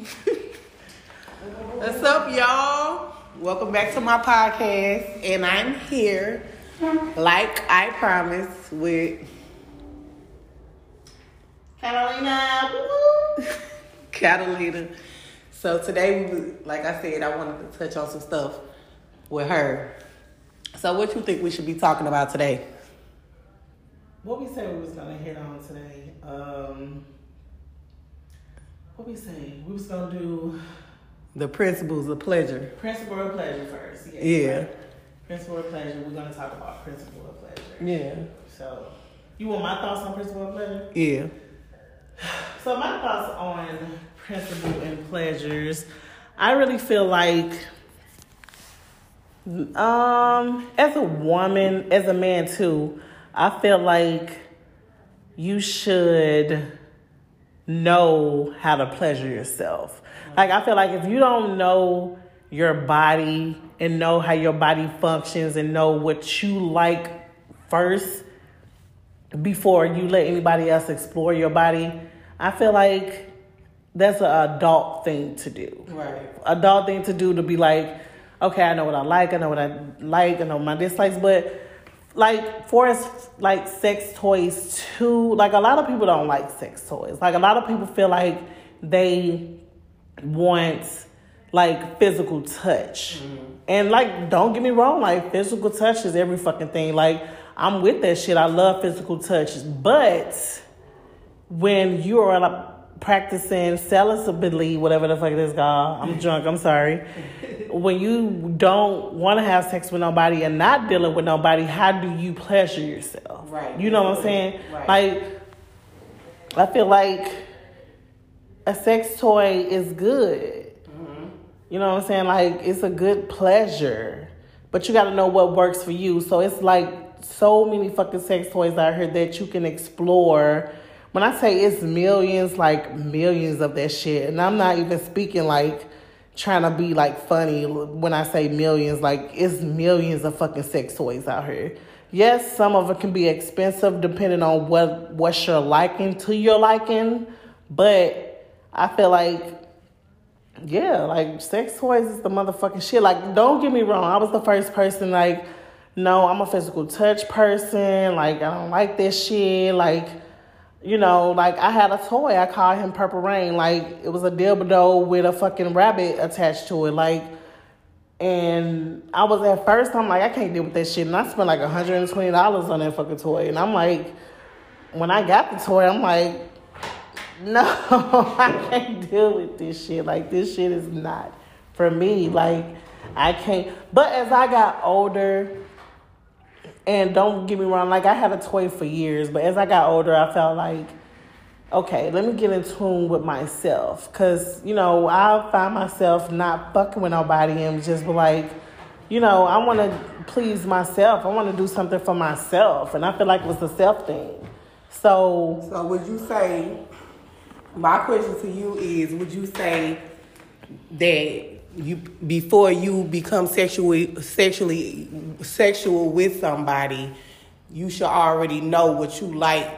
What's up, y'all? Welcome back to my podcast, and I'm here, like I promised, with Catalina. Catalina. So today, we, like I said, I wanted to touch on some stuff with her. So, what you think we should be talking about today? What we said we was gonna hit on today. Um, what we say? We was gonna do The principles of pleasure. principle of pleasure first. Yes, Yeah. right. Principle of pleasure. We're gonna talk about principle of pleasure. Yeah. So, you want my thoughts on principle of pleasure? Yeah. So my thoughts on principle and pleasures, I really feel like um as a woman, as a man too, I feel like you should know how to pleasure yourself. Like I feel like if you don't know your body and know how your body functions and know what you like first, before you let anybody else explore your body, I feel like that's an adult thing to do. Right. Adult thing to do to be like, okay, I know what I like, I know what I like, I know my dislikes, but like for as like sex toys too, like a lot of people don't like sex toys. Like a lot of people feel like they want like physical touch. Mm-hmm. And like don't get me wrong, like physical touch is every fucking thing. Like I'm with that shit. I love physical touch. But when you are like, practicing celibate, whatever the fuck it is called, I'm drunk, I'm sorry. When you don't want to have sex with nobody and not dealing with nobody, how do you pleasure yourself? Right. You know what I'm saying? Right. Like, I feel like a sex toy is good. Mm-hmm. You know what I'm saying? Like it's a good pleasure. But you gotta know what works for you. So it's like so many fucking sex toys out here that you can explore. When I say it's millions, like millions of that shit. And I'm not even speaking like trying to be like funny when I say millions. Like it's millions of fucking sex toys out here. Yes, some of it can be expensive depending on what what you're liking to your liking. But I feel like yeah, like sex toys is the motherfucking shit. Like, don't get me wrong, I was the first person, like, no, I'm a physical touch person. Like, I don't like this shit. Like, you know, like I had a toy, I called him Purple Rain. Like, it was a dildo with a fucking rabbit attached to it. Like, and I was at first, I'm like, I can't deal with that shit. And I spent like $120 on that fucking toy. And I'm like, when I got the toy, I'm like, no, I can't deal with this shit. Like this shit is not for me. Like I can't. But as I got older, and don't get me wrong, like I had a toy for years, but as I got older, I felt like, okay, let me get in tune with myself, cause you know I find myself not fucking with nobody and just like, you know, I want to please myself. I want to do something for myself, and I feel like it was a self thing. So So would you say my question to you is would you say that you before you become sexually sexually sexual with somebody, you should already know what you like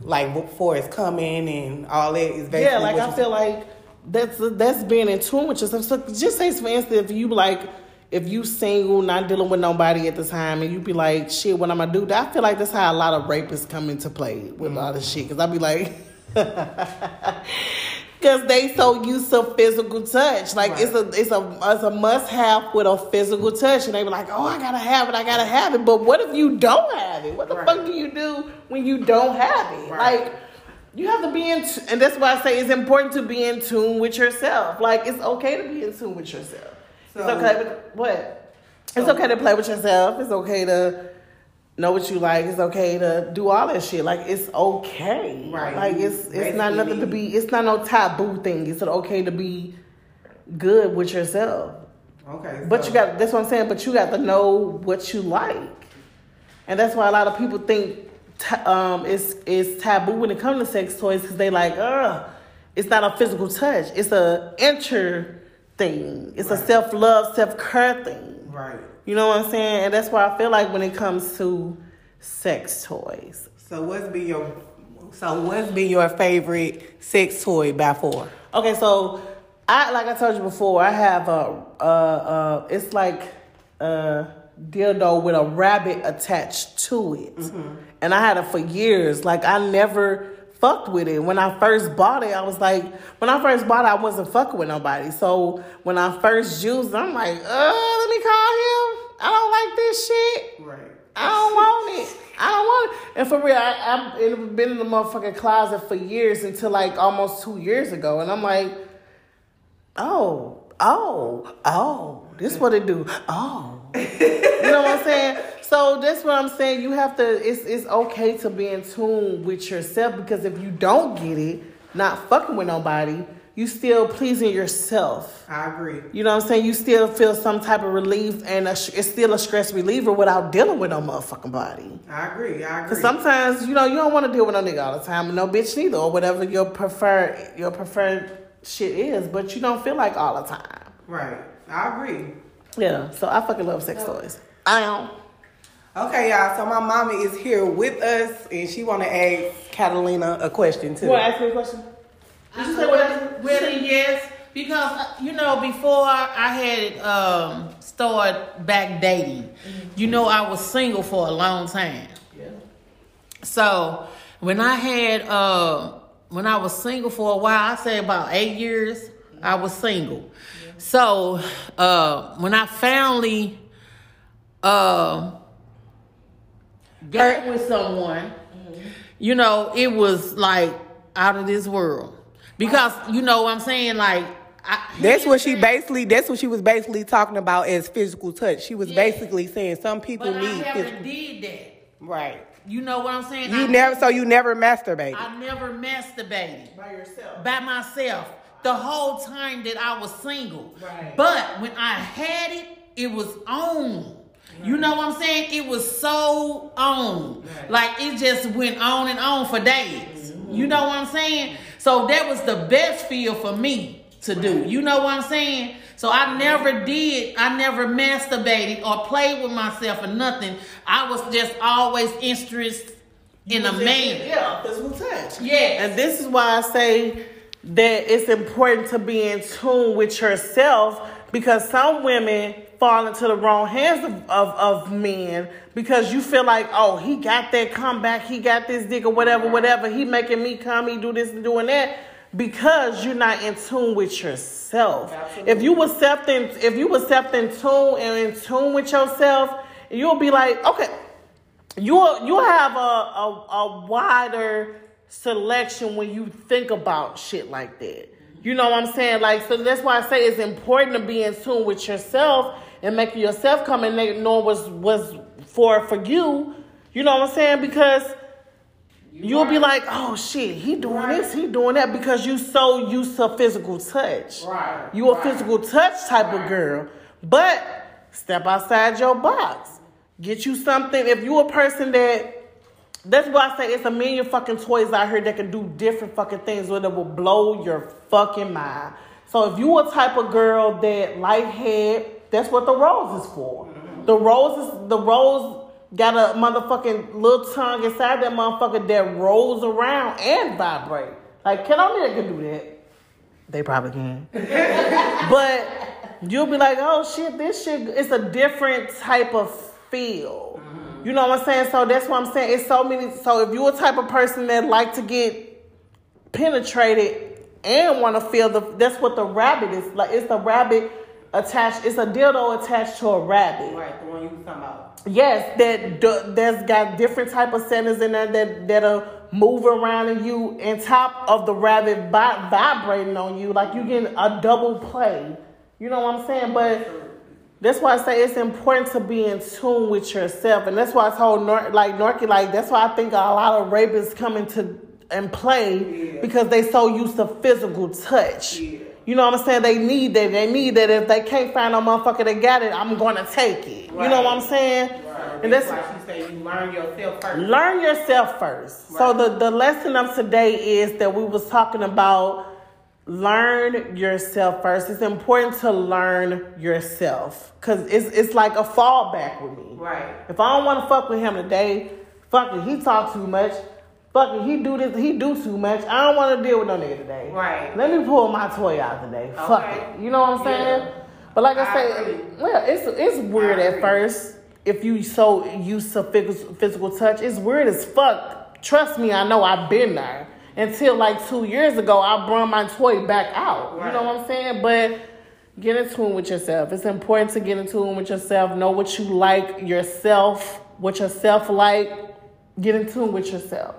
like before it's coming and all that is basically Yeah, like I feel like that's that's being in tune with yourself. So just say for instance, if you like, if you single, not dealing with nobody at the time, and you be like, shit, what I'm gonna do? I feel like that's how a lot of rapists come into play with a lot of shit. Cause I be like. Cause they so used to physical touch, like it's a it's a it's a must have with a physical touch, and they be like, oh, I gotta have it, I gotta have it. But what if you don't have it? What the Right. fuck do you do when you don't have it? Right. Like you have to be in, t- and that's why I say it's important to be in tune with yourself. Like it's okay to be in tune with yourself. it's okay with what? It's okay to play with yourself. It's okay to know what you like. It's okay to do all that shit. Like it's okay. Right. Like it's it's not nothing to be. It's not no taboo thing. It's okay to be good with yourself. Okay. But so- you got that's what I'm saying. But you got to know what you like, and that's why a lot of people think ta- um, it's it's taboo when it comes to sex toys because they like, ugh, it's not a physical touch. It's a inter thing. It's a self love, self care thing. Right. You know what I'm saying? And that's why I feel like when it comes to sex toys, So what's been your so what's been your favorite sex toy by far? Okay, so I like I told you before. I have a uh uh. It's like a dildo with a rabbit attached to it, and I had it for years. Like I never fucked with it. When I first bought it, I was like, when I first bought it, I wasn't fucking with nobody. So when I first used it, I'm like, uh, let me call him. I don't like this shit. Right. I don't want it. I don't want it. And for real, I, I've been- been in the motherfucking closet for years until like almost two years ago. And I'm like, oh, oh, oh, this what it do. Oh. you know what I'm saying? So that's what I'm saying. You have to, it's, it's okay to be in tune with yourself because if you don't get it, not fucking with nobody, you still pleasing yourself. I agree. You know what I'm saying? You still feel some type of relief, and a, it's still a stress reliever without dealing with no motherfucking body. I agree. I agree. Cause sometimes you know you don't want to deal with no nigga all the time, and no bitch neither, or whatever your preferred your preferred shit is. But you don't feel like all the time. right. I agree. Yeah. So I fucking love sex toys. I don't. Okay, y'all. So my mama is here with us, and she want to ask Catalina a question too. You want to ask me a question? Did you say what? Well, yes, because uh, you know before I had um started back dating, you know I was single for a long time. Yeah. So when I had uh when I was single for a while, I say about eight years, I was single. Yeah. So uh when I finally uh got with someone, you know, it was like out of this world. Because you know what I'm saying, like I, That's what she basically. That's what she was basically talking about as physical touch. She was Yeah. basically saying some people but I need never physical. did that. Right. You know what I'm saying? You I never. So you never masturbated. I never masturbated By yourself. by myself the whole time that I was single. Right. But when I had it, it was on. You know what I'm saying? It was so on. Right. Like it just went on and on for days. You know what I'm saying? So that was the best feel for me to do. You know what I'm saying? So I never did, I never masturbated or played with myself or nothing. I was just always interested in a man. Yeah, physical touch. Yeah. And this is why I say that it's important to be in tune with yourself because some women fall into the wrong hands of, of, of men because you feel like, oh, he got that comeback, he got this dick or whatever, whatever. He making me come, he do this and doing that because you're not in tune with yourself. Absolutely. If you were self in, if you was self in tune and in tune with yourself, you'll be like, okay, you'll you'll have a, a, a wider selection when you think about shit like that. You know what I'm saying? Like so that's why I say it's important to be in tune with yourself and making yourself come and make- know what's what's for for you. You know what I'm saying? Because you'll be like, oh shit, he doing Right. this, he doing that because you so used to physical touch. Right. You a Right. physical touch type Right. of girl. But step outside your box. Get you something. If you a person that that's why I say it's a million fucking toys out here that can do different fucking things where that will blow your fucking mind. So if you a type of girl that like head, that's what the rose is for. The rose is the rose got a motherfucking little tongue inside that motherfucker that rolls around and vibrate. Like can only that can do that. They probably can. but you'll be like, oh shit, this shit it's a different type of feel. You know what I'm saying? So that's what I'm saying. It's so many so if you're a type of person that like to get penetrated and want to feel the that's what the rabbit is like it's the rabbit attached it's a dildo attached to a rabbit Right. The one you was talking about. yes that that's got different type of centers in there that that'll move around in you and top of the rabbit vi- vibrating on you like you getting a double play you know what i'm saying but that's why I say it's important to be in tune with yourself, and that's why I told Nor- like Norky, like that's why I think a lot of rapists come into and play Yeah. because they so used to physical touch. Yeah. You know what I'm saying? They need that. They need that. If they can't find a motherfucker that got it, I'm gonna take it. You know what I'm saying? Right. And that's that's why she say you learn yourself first. learn yourself first. Right. So the the lesson of today is that we was talking about learn yourself first. It's important to learn yourself because it's it's like a fallback with me. Right. If I don't want to fuck with him today, fuck it. He talk too much. Fuck it, he do this, he do too much. I don't want to deal with no nigga today. Right. Let me pull my toy out today. Fuck it. You know what I'm saying? Yeah. But like I, I say, agree. well, it's it's weird at first if you so used to physical, physical touch. It's weird as fuck. Trust me, I know I've been there. Until like two years ago, I brought my toy back out. You know what I'm saying? But get in tune with yourself. It's important to get in tune with yourself. Know what you like yourself, what yourself like. Get in tune with yourself.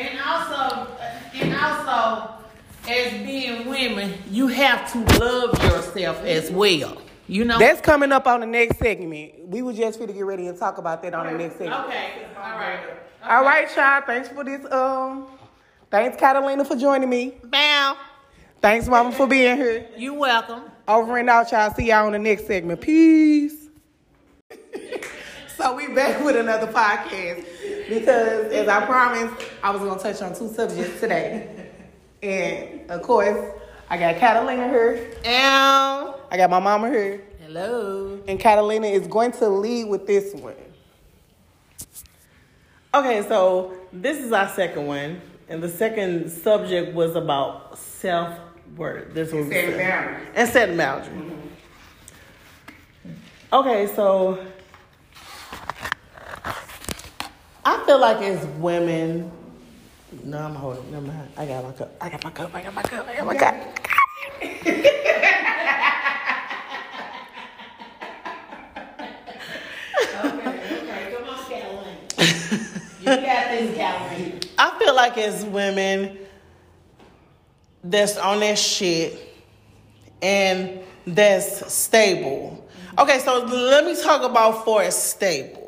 And also, and also, as being women, you have to love yourself as well. You know. That's coming up on the next segment. We were just finna get ready and talk about that on the next segment. okay. All right. All right, y'all. Thanks for this. Um, thanks, Catalina, for joining me. Bow. Thanks, Mama, for being here. You're welcome. Over and out, y'all. See y'all on the next segment. Peace. so we back with another podcast because, as I promised, I was gonna touch on two subjects today, and of course, I got Catalina here. Ow. I got my mama here, Hello. and Catalina is going to lead with this one. Okay, so this is our second one, and the second subject was about self worth. This was Setting boundaries. and setting boundaries. Mm-hmm. Okay, so I feel like as women, no, I'm holding. Never mind. I got my cup. I got my cup. I got my cup. I got my cup. I feel like as women that's on that shit and that's stable. Okay, so let me talk about for stable.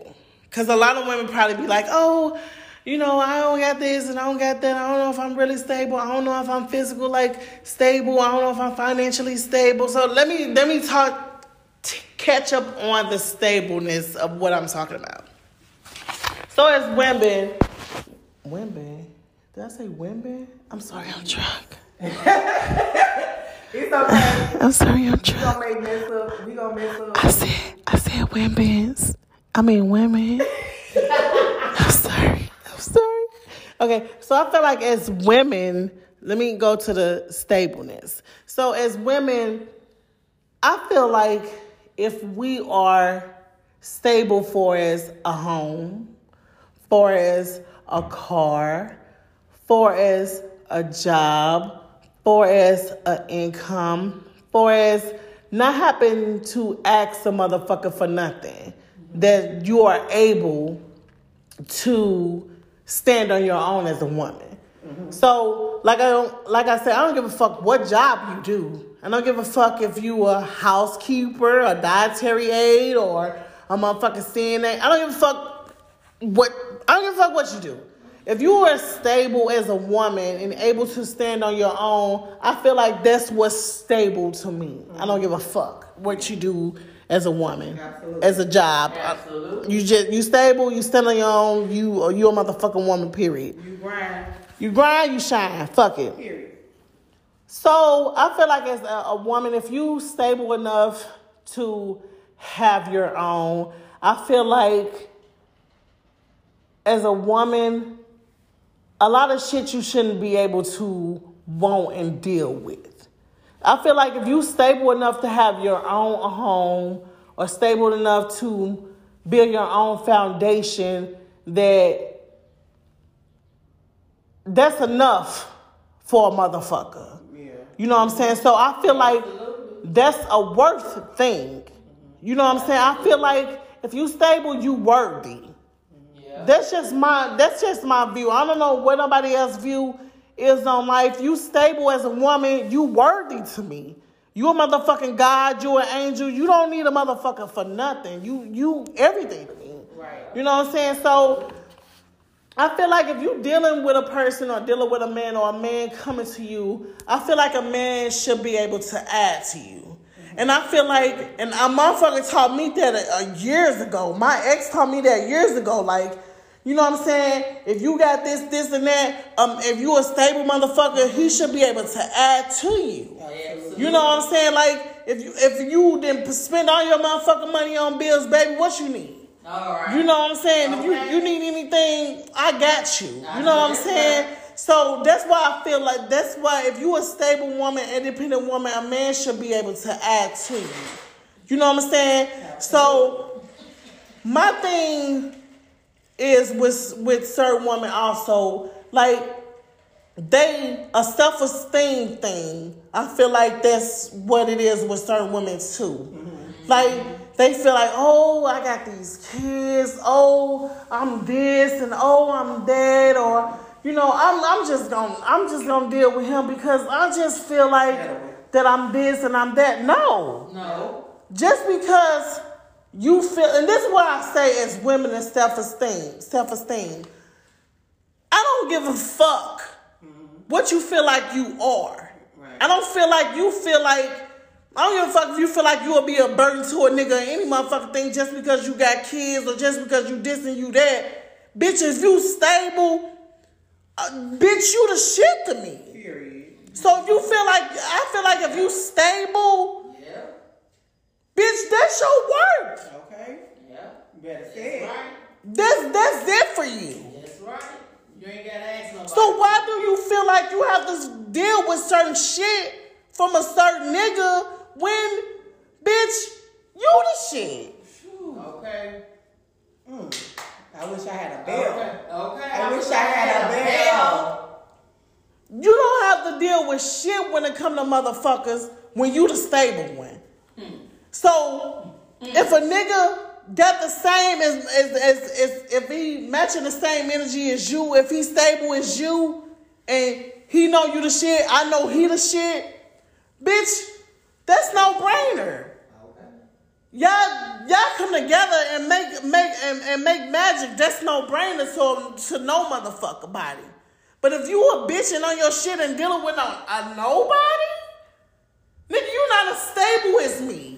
Cause a lot of women probably be like, oh, you know, I don't got this and I don't got that. I don't know if I'm really stable. I don't know if I'm physical like stable. I don't know if I'm financially stable. So let me let me talk t- catch up on the stableness of what I'm talking about. So as women, women, did I say women? I'm sorry, I'm drunk. It's okay. I'm sorry, I'm We drunk. gonna make mess up. We gonna mess up. I said, I said women's. I mean women. I'm sorry. I'm sorry. Okay, so I feel like as women, let me go to the stableness. So as women, I feel like if we are stable for as a home, for as a car, for as a job, for as an income, for as not having to ask a motherfucker for nothing, that you are able to stand on your own as a woman. Mm-hmm. So, like I don't, like I said, I don't give a fuck what job you do. I don't give a fuck if you a housekeeper, a dietary aid, or a motherfucking CNA. I don't give a fuck what. I don't give a fuck what you do. If you are stable as a woman and able to stand on your own, I feel like that's what's stable to me. I don't give a fuck what you do as a woman, Absolutely. as a job. Uh, Absolutely. You just you stable, you stand on your own, you you a motherfucking woman, period. You grind. You grind, you shine. Fuck it. Period. So I feel like as a, a woman, if you stable enough to have your own, I feel like as a woman, a lot of shit you shouldn't be able to want and deal with. I feel like if you stable enough to have your own home or stable enough to build your own foundation that that's enough for a motherfucker. Yeah. You know what I'm saying? So I feel like that's a worth thing. You know what I'm saying? I feel like if you stable, you worthy. Yeah. That's just my that's just my view. I don't know what nobody else view is on life. You stable as a woman, you worthy to me. You a motherfucking God, you an angel. You don't need a motherfucker for nothing. You you everything to me. Right. You know what I'm saying? So I feel like if you're dealing with a person or dealing with a man or a man coming to you, I feel like a man should be able to add to you. Mm-hmm. And I feel like, and a motherfucker taught me that years ago. My ex taught me that years ago. Like, you know what I'm saying? If you got this, this, and that, um, if you a stable motherfucker, he should be able to add to you. You know what I'm saying? Like, if you if you didn't spend all your motherfucking money on bills, baby, what you need? All right. You know what I'm saying? If you, you need anything, I got you. I You know what I'm saying? So that's why I feel like that's why if you a stable woman, independent woman, a man should be able to add to you. You know what I'm saying? So my thing is with with certain women also like they a self esteem thing. I feel like that's what it is with certain women too. Mm-hmm. Like they feel like, oh, I got these kids. Oh, I'm this and oh, I'm that, or you know, I'm I'm just gonna I'm just gonna deal with him because I just feel like that I'm this and I'm that. No, No. just because you feel, and this is what I say as women and self esteem, self esteem. I don't give a fuck what you feel like you are. Right. I don't feel like you feel like. I don't give a fuck if you feel like you will be a burden to a nigga or any motherfucking thing just because you got kids or just because you this and you that. Bitch, if you stable, uh, bitch, you the shit to me. Period. So if you feel like, I feel like if you stable. Bitch, that's your work. Okay. Yeah. You better That's say it. right. That's that's it for you. That's right. You ain't gotta ask nobody. So why do you feel like you have to deal with certain shit from a certain nigga when, bitch, you the shit? Okay. Mm. I wish I had a bell. Okay. Okay. I wish I had a bell. You don't have to deal with shit when it come to motherfuckers when you the stable one. So if a nigga got the same as, as, as, as if he matching the same energy as you, if he stable as you, and he know you the shit, I know he the shit, bitch, that's no brainer. Okay. Y'all, y'all come together and make make and, and make magic. That's no brainer to to no motherfucker body. But if you a bitch and on your shit and dealing with a, a nobody, nigga, you not as stable as me.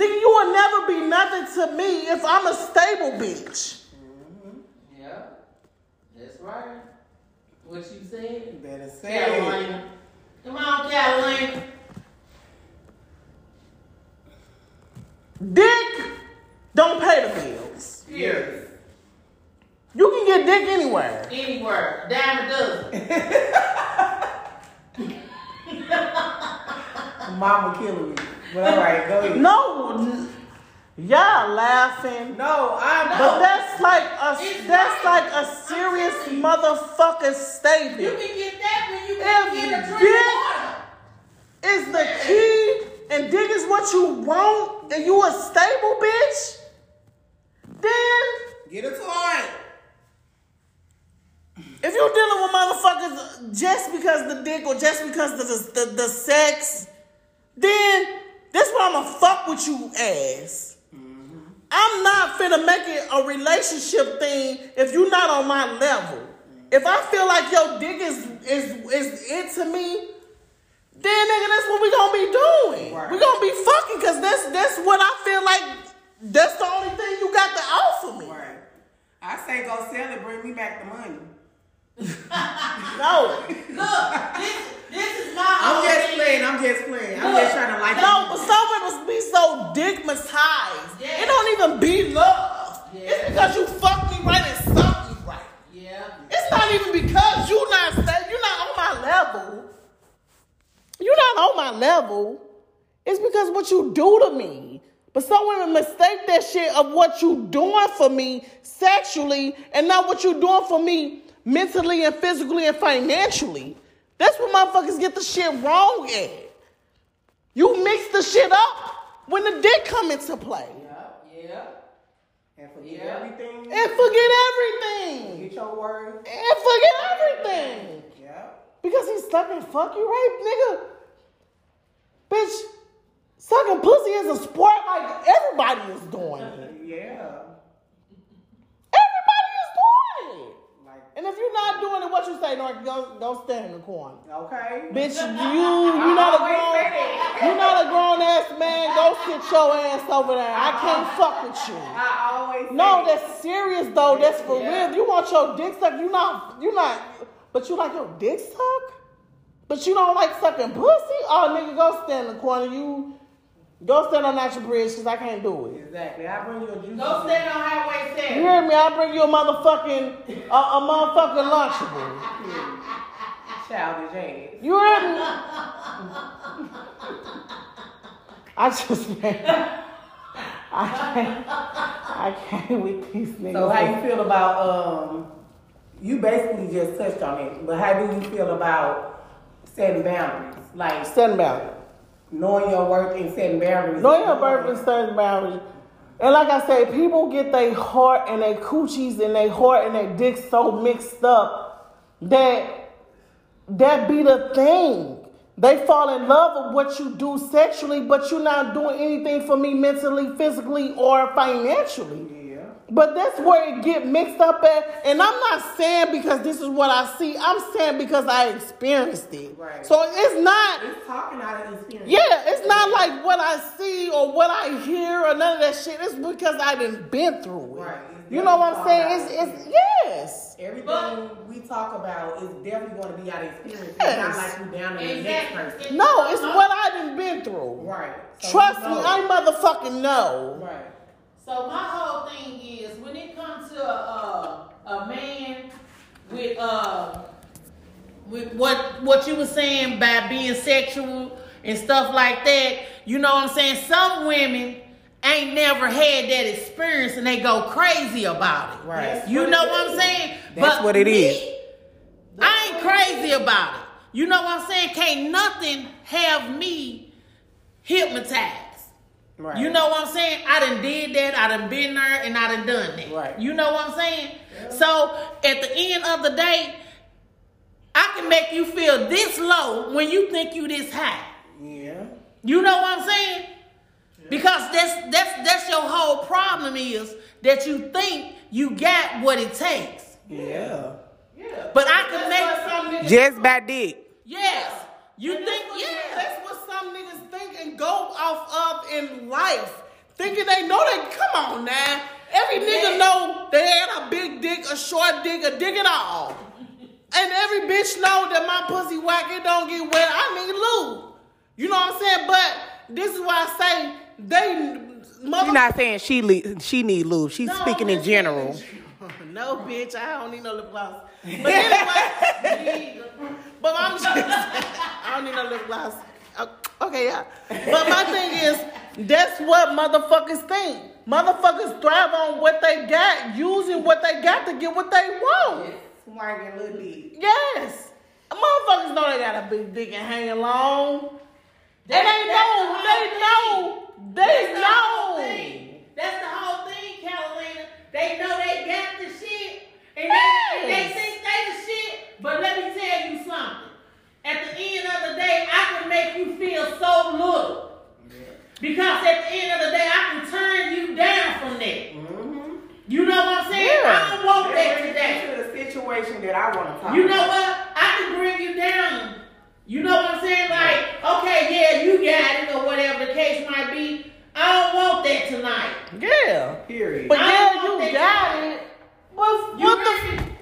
Nigga, you will never be nothing to me if I'm a stable bitch. Mm-hmm. Yeah. That's right. What you said? You better say it. Carolina. Come on, Carolina. Dick don't pay the bills. Period. You can get dick anywhere. Anywhere. Dime a dozen. Mama killing me. All right, go ahead. No, y'all laughing. No, I'm. But that's like a It's that's right. like a serious motherfucking statement. You can get that when you If get a drink dick-. Is the key and dick is what you want and you a stable bitch? Then Get a toy. if you're dealing with motherfuckers just because the dick or just because the the, the, the sex, then that's what I'ma fuck with you ass. Mm-hmm. I'm not finna make it a relationship thing if you're not on my level. If I feel like your dick is is is it to me, then nigga, that's what we gonna be doing. Right. We gonna be fucking because that's that's what I feel like. That's the only thing you got to offer me. Right. I say go sell it, bring me back the money. No, Look, this, this is my I'm just playing. I'm just playing. I'm just trying to like. no, but some women be so digmatized. Yeah. It don't even be love. Yeah. It's because you fucked me right and sucked me right. Yeah. It's not even because you not you're not on my level. You're not on my level. It's because what you do to me. But some women mistake that shit of what you doing for me sexually and not what you doing for me mentally and physically and financially. That's what motherfuckers get the shit wrong at. You mix the shit up when the dick come into play. Yeah. Yeah. And forget Yeah. everything. And forget everything. Get your word. And forget everything. Yeah. Because he's sucking fuck you right, nigga. Bitch, sucking pussy is a sport like everybody is doing it. Yeah. Everybody is doing it. Like. And if you're not doing it, what you say, North, go, go stand in the corner. Okay. Bitch, you you not a grown you not a grown ass man. Go sit your ass over there. I can't uh-uh. fuck with you. I always. No, that's serious though. That's for Yeah. real. If you want your dick sucked, you not you not but you like your dick sucked? But you don't like sucking pussy? Oh nigga, go stand in the corner. You Go stand on Natural Bridge because I can't do it. Exactly. I bring you a juice. Go stand on Highway You hear me? I'll bring you a motherfucking, a, a motherfucking Lunchable. Childish ass. You heard me? I just I can't I can't with these niggas. So how you feel about um? You basically just touched on it, but how do you feel about setting boundaries? Like Setting boundaries. Knowing your worth and setting boundaries. Knowing your birth and setting boundaries. And like I say, people get their heart and their coochies and their heart and their dick so mixed up that that be the thing. They fall in love with what you do sexually, but you're not doing anything for me mentally, physically, or financially. Yeah. But that's where it get mixed up at. And I'm not saying because this is what I see. I'm saying because I experienced it. Right. So it's not It's talking out of experience. yeah, it's not like what I see or what I hear or none of that shit. It's because I didn't been through it. Right. You know what I'm saying? It's it's yes. Everything But- we talk about is definitely going to be out of experience. Yes. It's not like you down to the next person. No, it's what I done been through. Right. So Trust me, know. I motherfucking know. Right. So my whole thing is when it comes to a, a, a man with uh with what what you were saying by being sexual and stuff like that, you know what I'm saying? Some women ain't never had that experience and they go crazy about it. Right. You know what I'm saying? That's what it me, is. I ain't crazy about it. You know what I'm saying? Can't nothing have me hypnotized. Right. You know what I'm saying? I done did that, I done been there, and I done done that. Right. You know what I'm saying? So at the end of the day, I can make you feel this low when you think you this high. Yeah. You know what I'm saying? Because that's that's that's your whole problem is that you think you got what it takes. Yeah. Yeah. But I can That's make what some niggas Just by dick. yes. You And think that's what- yes. That's what some niggas think and go off of in life. Thinking they know they come on now. Every nigga know they had a big dick, a short dick, a dick at all. And every bitch know that my pussy whack, it don't get wet. I need lube. You know what I'm saying? But this is why I say they mother She's not saying she le- she need lube. She's No, speaking in general. No, bitch, I don't need no lip gloss. But anyway, but I'm just, I don't need no lip gloss. Uh, Okay, yeah. But my thing is, that's what motherfuckers think. Motherfuckers thrive on what they got, using what they got to get what they want. Swinging little dick. Yes. Motherfuckers know they got a big dick and hanging long. They That's- know, they the know, they That's the know. thing. That's the whole thing, Carolina. They know they got the shit, and they, they Yes. think they the shit. But let me tell you something. At the end of the day, I can make you feel so little. Because at the end of the day, I can turn you down from that. Mm-hmm. You know what I'm saying? Yeah. I don't want that That today. brings to the situation that I want to talk You know about. what? I can bring you down. You know what I'm saying? Like, okay, yeah, you got it, or whatever the case might be. I don't want that tonight. Yeah. Period. But yeah, you got so. it. What, You what heard the? me?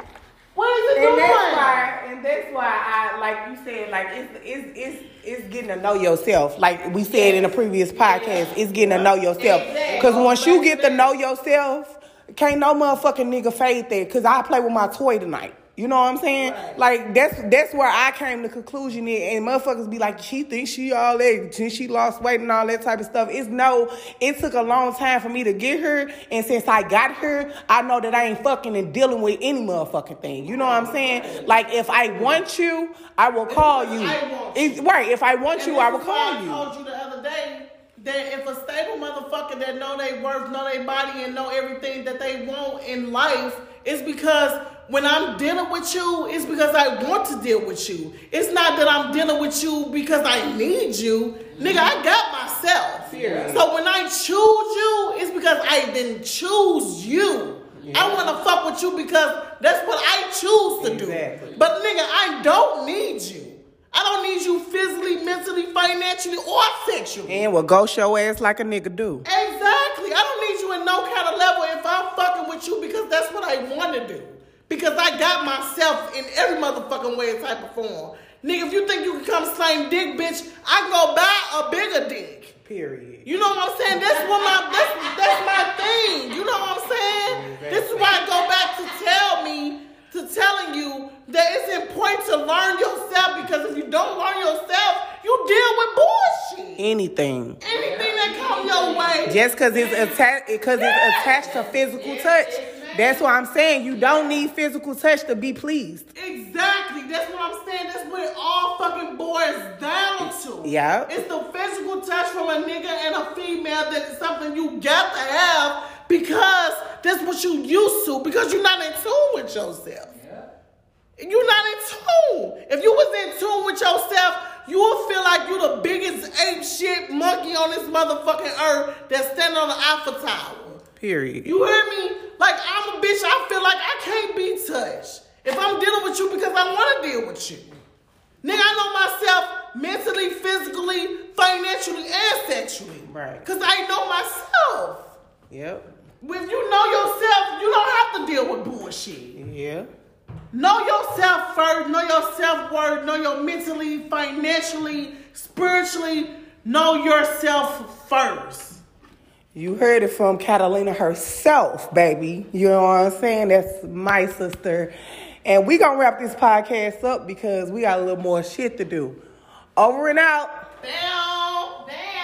What is it and doing? that's why, and that's why I like you said, like it's it's it's it's getting to know yourself. Like we said in a previous podcast, it's getting to know yourself. Because once you get to know yourself, can't no motherfucking nigga fade that. Because I play with my toy tonight. You know what I'm saying? Like that's that's where I came to conclusion in, and motherfuckers be like, she thinks she all that, since she lost weight and all that type of stuff. It's no, it took a long time for me to get her, and since I got her, I know that I ain't fucking and dealing with any motherfucking thing. You know what I'm saying? Like if I want you, I will call you. I want It's- right? If I want And you, I will call you. I told you the other day that if a stable motherfucker that know they worth, know their body, and know everything that they want in life, it's because when I'm dealing with you, it's because I want to deal with you. It's not that I'm dealing with you because I need you. Nigga, I got myself. Period. So when I choose you, it's because I didn't choose you. I want to fuck with you because that's what I choose to Exactly. do. But nigga, I don't need you. I don't need you physically, mentally, financially, or sexually. And will go show ass like a nigga do. Exactly. I don't need you in no kind of level if I'm fucking with you because that's what I want to do. Because I got myself in every motherfucking way and type of form. Nigga, if you think you can come slang dick, bitch, I can go buy a bigger dick. Period. You know what I'm saying? That's what my that's that's my thing. You know what I'm saying? This is why I go back to tell me to telling you that it's important to learn yourself because if you don't learn yourself, you deal with bullshit. Anything. Anything that come your way. Just because it's attached, because it's attached to physical touch. That's what I'm saying. You don't need physical touch to be pleased. Exactly. That's what I'm saying. That's what it all fucking boils down to. Yeah. It's the physical touch from a nigga and a female that is something you got to have because that's what you used to because you're not in tune with yourself. Yeah. You're not in tune. If you was in tune with yourself, you would feel like you're the biggest ape shit monkey on this motherfucking earth that's standing on the Eiffel Tower. Period. You hear me? Like I'm a bitch. I feel like I can't be touched if I'm dealing with you because I want to deal with you. Nigga, I know myself mentally, physically, financially, and sexually. Right. Cause I know myself. Yep. When you know yourself, you don't have to deal with bullshit. Yeah. Know yourself first. Know your self worth. Know your mentally, financially, spiritually. Know yourself first. You heard it from Catalina herself, baby. You know what I'm saying? That's my sister. And we gonna wrap this podcast up because we got a little more shit to do. Over and out. Damn.